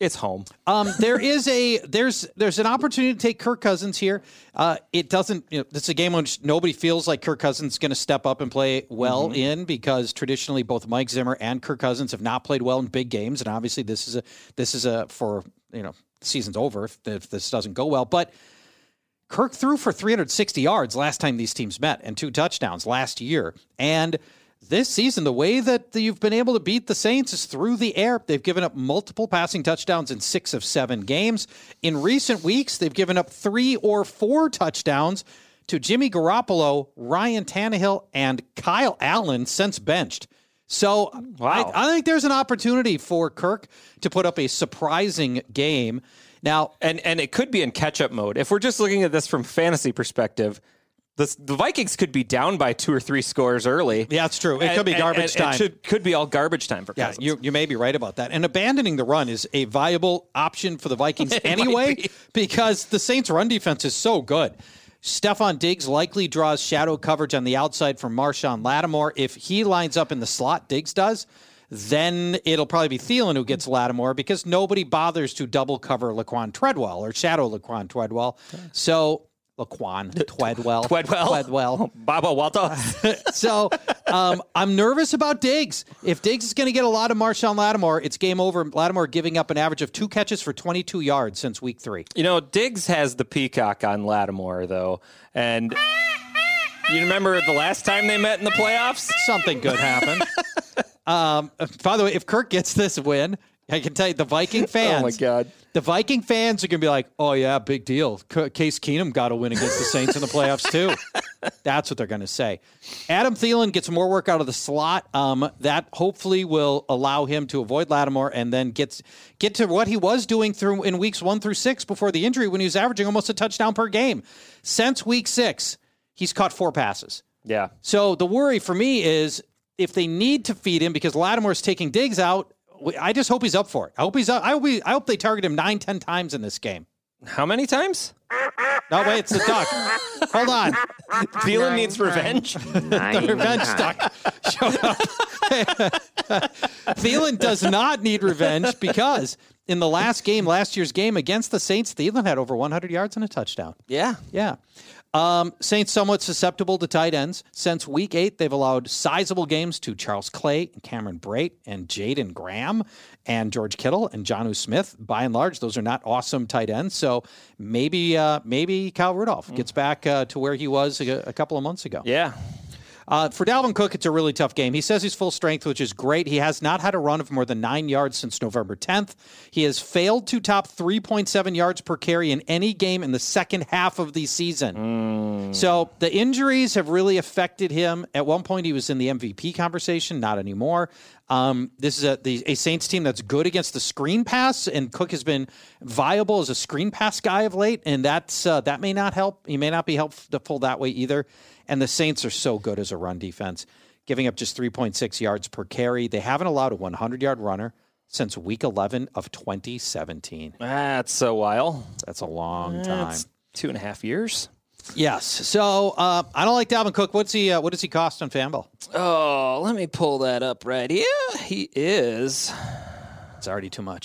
It's home. Um, there is a there's there's an opportunity to take Kirk Cousins here. Uh, it doesn't. You know, it's a game which nobody feels like Kirk Cousins is going to step up and play well Mm-hmm. in because traditionally both Mike Zimmer and Kirk Cousins have not played well in big games, and obviously this is a this is a for you know the season's over if, if this doesn't go well, but. Kirk threw for 360 yards last time these teams met and two touchdowns last year. And this season, the way that you've been able to beat the Saints is through the air. They've given up multiple passing touchdowns in six of seven games. In recent weeks, they've given up three or four touchdowns to Jimmy Garoppolo, Ryan Tannehill, and Kyle Allen since benched. So Wow. I, I think there's an opportunity for Kirk to put up a surprising game. Now, and and it could be in catch up mode. If we're just looking at this from fantasy perspective, the the Vikings could be down by two or three scores early. Yeah, it's true. It And- could be garbage and time. It should, could be all garbage time for Yeah, Cousins. you, you may be right about that. And abandoning the run is a viable option for the Vikings anyway be. because the Saints' run defense is so good. Stefon Diggs likely draws shadow coverage on the outside from Marshon Lattimore. If he lines up in the slot, Diggs does, then it'll probably be Thielen who gets Lattimore because nobody bothers to double cover Laquan Treadwell or shadow Laquan Treadwell. So Laquan Treadwell. Twedwell. Treadwell. Baba Walter. So um, I'm nervous about Diggs. If Diggs is going to get a lot of Marshon Lattimore, it's game over. Lattimore giving up an average of two catches for 22 yards since week three. you know, Diggs has the peacock on Lattimore though, and you remember the last time they met in the playoffs? Something good happened. um, by the way, if Kirk gets this win, I can tell you the Viking fans. Oh my God. The Viking fans are going to be like, "Oh yeah, big deal. Case Keenum got to win against the Saints in the playoffs too." That's what they're going to say. Adam Thielen gets more work out of the slot. Um, that hopefully will allow him to avoid Lattimore and then gets get to what he was doing through in weeks one through six before the injury when he was averaging almost a touchdown per game. Since week six, he's caught four passes. Yeah. So the worry for me is if they need to feed him because Lattimore's taking Diggs out. I just hope he's up for it. I hope he's up. I hope, he, I hope they target him nine, ten times in this game. How many times? No, wait, it's a duck. Hold on. Thielen needs revenge. The revenge duck showed up. Thielen does not need revenge because in the last game, last year's game against the Saints, Thielen had over 100 yards and a touchdown. yeah. Yeah. Um, Saints somewhat susceptible to tight ends. Since week eight, they've allowed sizable games to Charles Clay, and Cameron Brate, and Jaden Graham, and George Kittle, and Jonnu Smith. By and large, those are not awesome tight ends. So maybe uh, maybe Kyle Rudolph gets back uh, to where he was a, a couple of months ago. Yeah. Uh, for Dalvin Cook, it's a really tough game. He says he's full strength, which is great. He has not had a run of more than nine yards since November 10th. He has failed to top 3.7 yards per carry in any game in the second half of the season. So the injuries have really affected him. At one point, he was in the MVP conversation, not anymore. Um, this is a, the, a Saints team that's good against the screen pass, and Cook has been viable as a screen pass guy of late, and that's uh, that may not help. He may not be helpful to pull that way either. And the Saints are so good as a run defense, giving up just 3.6 yards per carry. They haven't allowed a 100 yard runner since week 11 of 2017. That's a while. That's a long time. That's two and a half years. Yes. So uh, I don't like Dalvin Cook. What's he? Uh, what does he cost on Fanball? Oh, let me pull that up right here. He is It's already too much.